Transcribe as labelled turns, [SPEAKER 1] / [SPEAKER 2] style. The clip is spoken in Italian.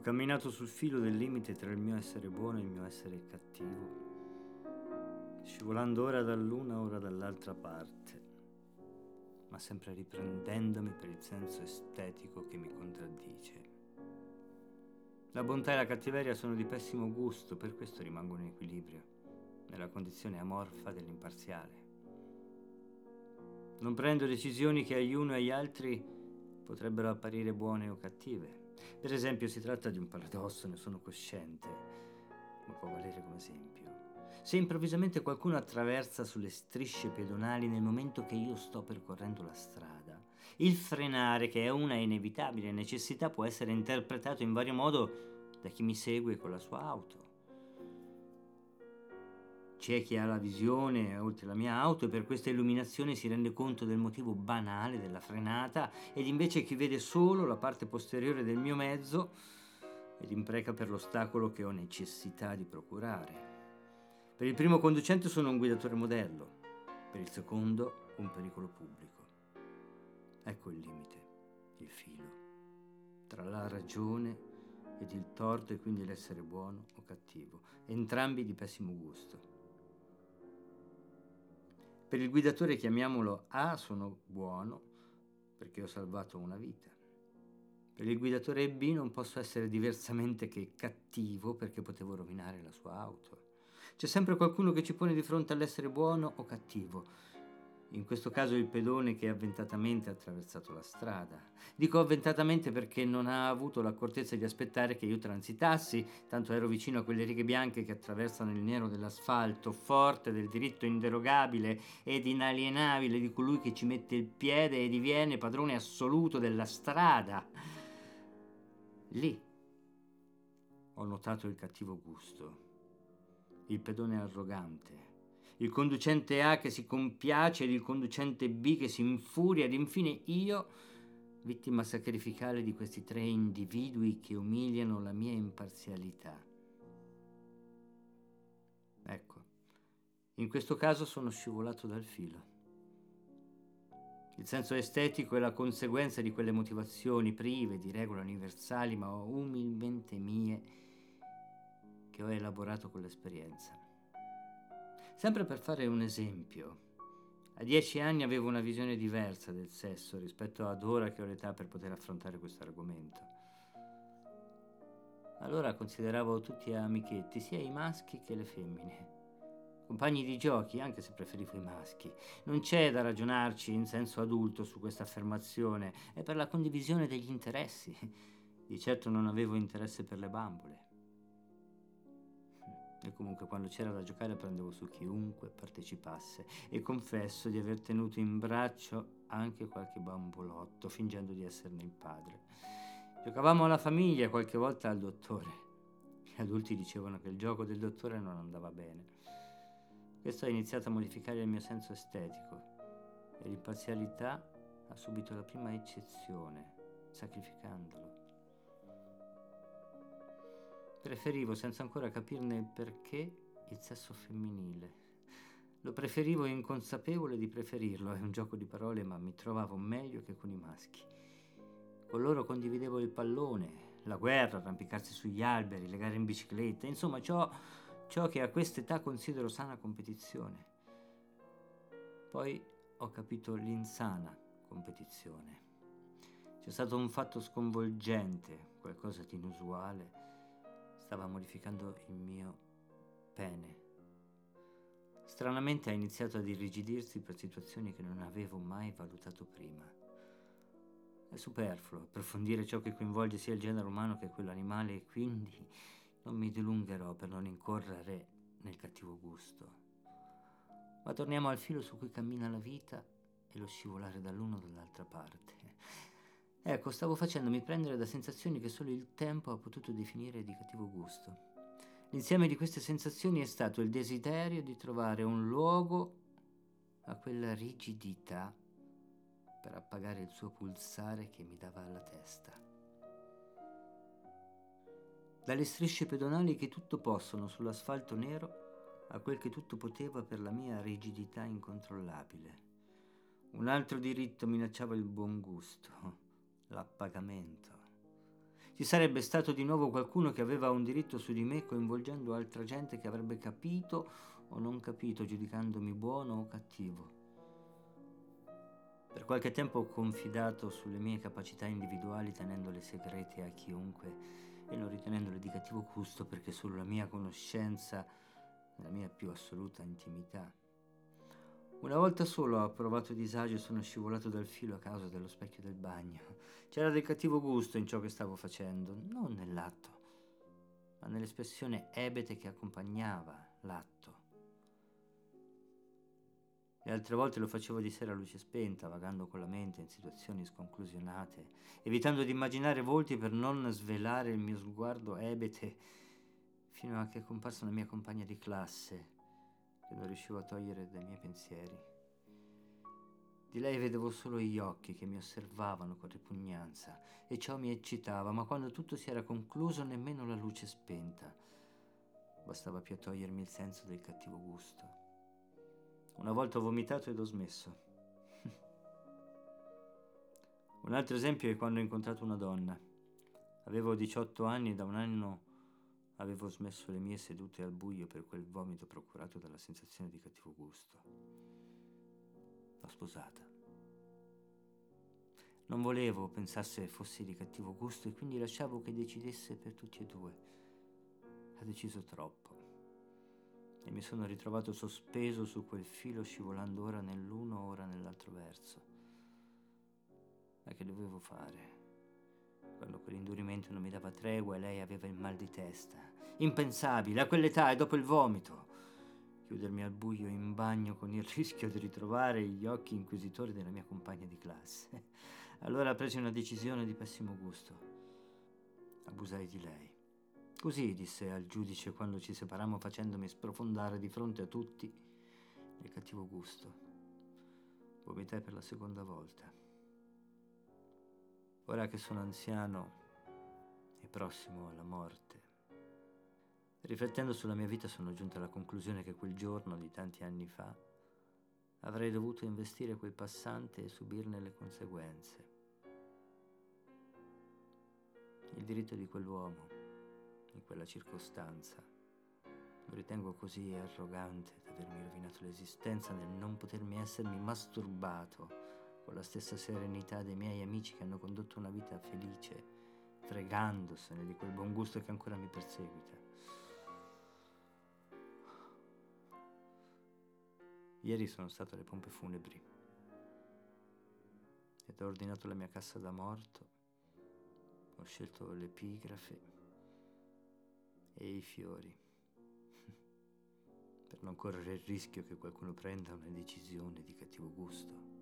[SPEAKER 1] Ho camminato sul filo del limite tra il mio essere buono e il mio essere cattivo, scivolando ora dall'una, ora dall'altra parte, ma sempre riprendendomi per il senso estetico che mi contraddice. La bontà e la cattiveria sono di pessimo gusto, per questo rimango in equilibrio, nella condizione amorfa dell'imparziale. Non prendo decisioni che agli uno e agli altri potrebbero apparire buone o cattive. Per esempio, si tratta di un paradosso, ne sono cosciente, ma può valere come esempio. Se improvvisamente qualcuno attraversa sulle strisce pedonali nel momento che io sto percorrendo la strada, il frenare, che è una inevitabile necessità, può essere interpretato in vario modo da chi mi segue con la sua auto. C'è chi ha la visione oltre la mia auto e per questa illuminazione si rende conto del motivo banale della frenata ed invece chi vede solo la parte posteriore del mio mezzo ed impreca per l'ostacolo che ho necessità di procurare. Per il primo conducente sono un guidatore modello, per il secondo un pericolo pubblico. Ecco il limite, il filo, tra la ragione ed il torto e quindi l'essere buono o cattivo, entrambi di pessimo gusto. Per il guidatore chiamiamolo A sono buono perché ho salvato una vita. Per il guidatore B non posso essere diversamente che cattivo perché potevo rovinare la sua auto. C'è sempre qualcuno che ci pone di fronte all'essere buono o cattivo in questo caso il pedone che avventatamente ha attraversato la strada. Dico avventatamente perché non ha avuto l'accortezza di aspettare che io transitassi, tanto ero vicino a quelle righe bianche che attraversano il nero dell'asfalto, forte del diritto inderogabile ed inalienabile di colui che ci mette il piede e diviene padrone assoluto della strada. Lì ho notato il cattivo gusto, il pedone arrogante il conducente A che si compiace ed il conducente B che si infuria ed infine io, vittima sacrificale di questi tre individui che umiliano la mia imparzialità. Ecco, in questo caso sono scivolato dal filo. Il senso estetico è la conseguenza di quelle motivazioni prive di regole universali ma umilmente mie che ho elaborato con l'esperienza. Sempre per fare un esempio, a dieci anni avevo una visione diversa del sesso rispetto ad ora che ho l'età per poter affrontare questo argomento. Allora consideravo tutti amichetti, sia i maschi che le femmine. Compagni di giochi, anche se preferivo i maschi. Non c'è da ragionarci in senso adulto su questa affermazione, è per la condivisione degli interessi. Di certo non avevo interesse per le bambole. E comunque quando c'era da giocare prendevo su chiunque partecipasse e confesso di aver tenuto in braccio anche qualche bambolotto fingendo di esserne il padre. Giocavamo alla famiglia qualche volta al dottore. Gli adulti dicevano che il gioco del dottore non andava bene. Questo ha iniziato a modificare il mio senso estetico e l'imparzialità ha subito la prima eccezione, sacrificandolo. Preferivo, senza ancora capirne il perché, il sesso femminile. Lo preferivo inconsapevole di preferirlo, è un gioco di parole, ma mi trovavo meglio che con i maschi. Con loro condividevo il pallone, la guerra, arrampicarsi sugli alberi, le gare in bicicletta, insomma ciò, ciò che a quest'età considero sana competizione. Poi ho capito l'insana competizione. C'è stato un fatto sconvolgente, qualcosa di inusuale stava modificando il mio pene. Stranamente ha iniziato ad irrigidirsi per situazioni che non avevo mai valutato prima. È superfluo approfondire ciò che coinvolge sia il genere umano che quello animale e quindi non mi dilungherò per non incorrere nel cattivo gusto. Ma torniamo al filo su cui cammina la vita e lo scivolare dall'uno o dall'altra parte. Ecco, stavo facendomi prendere da sensazioni che solo il tempo ha potuto definire di cattivo gusto. L'insieme di queste sensazioni è stato il desiderio di trovare un luogo a quella rigidità per appagare il suo pulsare che mi dava alla testa. Dalle strisce pedonali che tutto possono sull'asfalto nero a quel che tutto poteva per la mia rigidità incontrollabile. Un altro diritto minacciava il buon gusto l'appagamento. Ci sarebbe stato di nuovo qualcuno che aveva un diritto su di me, coinvolgendo altra gente che avrebbe capito o non capito, giudicandomi buono o cattivo. Per qualche tempo ho confidato sulle mie capacità individuali tenendole segrete a chiunque e non ritenendole di cattivo gusto perché solo la mia conoscenza, la mia più assoluta intimità. Una volta solo ho provato disagio e sono scivolato dal filo a causa dello specchio del bagno. C'era del cattivo gusto in ciò che stavo facendo, non nell'atto, ma nell'espressione ebete che accompagnava l'atto. Le altre volte lo facevo di sera a luce spenta, vagando con la mente in situazioni sconclusionate, evitando di immaginare volti per non svelare il mio sguardo ebete, fino a che è comparsa una mia compagna di classe che non riuscivo a togliere dai miei pensieri. Di lei vedevo solo gli occhi che mi osservavano con ripugnanza e ciò mi eccitava, ma quando tutto si era concluso nemmeno la luce spenta. Bastava più a togliermi il senso del cattivo gusto. Una volta ho vomitato ed ho smesso. Un altro esempio è quando ho incontrato una donna. Avevo 18 anni e da un anno avevo smesso le mie sedute al buio per quel vomito procurato dalla sensazione di cattivo gusto l'ho sposata. Non volevo pensasse fossi di cattivo gusto e quindi lasciavo che decidesse per tutti e due. Ha deciso troppo e mi sono ritrovato sospeso su quel filo scivolando ora nell'uno, ora nell'altro verso. Ma che dovevo fare? Quell'indurimento non mi dava tregua e lei aveva il mal di testa. Impensabile, a quell'età e dopo il vomito chiudermi al buio in bagno con il rischio di ritrovare gli occhi inquisitori della mia compagna di classe. Allora presi una decisione di pessimo gusto. Abusai di lei. Così disse al giudice quando ci separammo facendomi sprofondare di fronte a tutti il cattivo gusto. Vomitai per la seconda volta. Ora che sono anziano prossimo alla morte, Riflettendo sulla mia vita sono giunto alla conclusione che quel giorno di tanti anni fa avrei dovuto investire quel passante e subirne le conseguenze. Il diritto di quell'uomo, in quella circostanza, lo ritengo così arrogante d'avermi rovinato l'esistenza nel non potermi essermi masturbato con la stessa serenità dei miei amici che hanno condotto una vita felice, fregandosene di quel buon gusto che ancora mi perseguita. Ieri sono stato alle pompe funebri ed ho ordinato la mia cassa da morto, ho scelto l'epigrafe e i fiori per non correre il rischio che qualcuno prenda una decisione di cattivo gusto.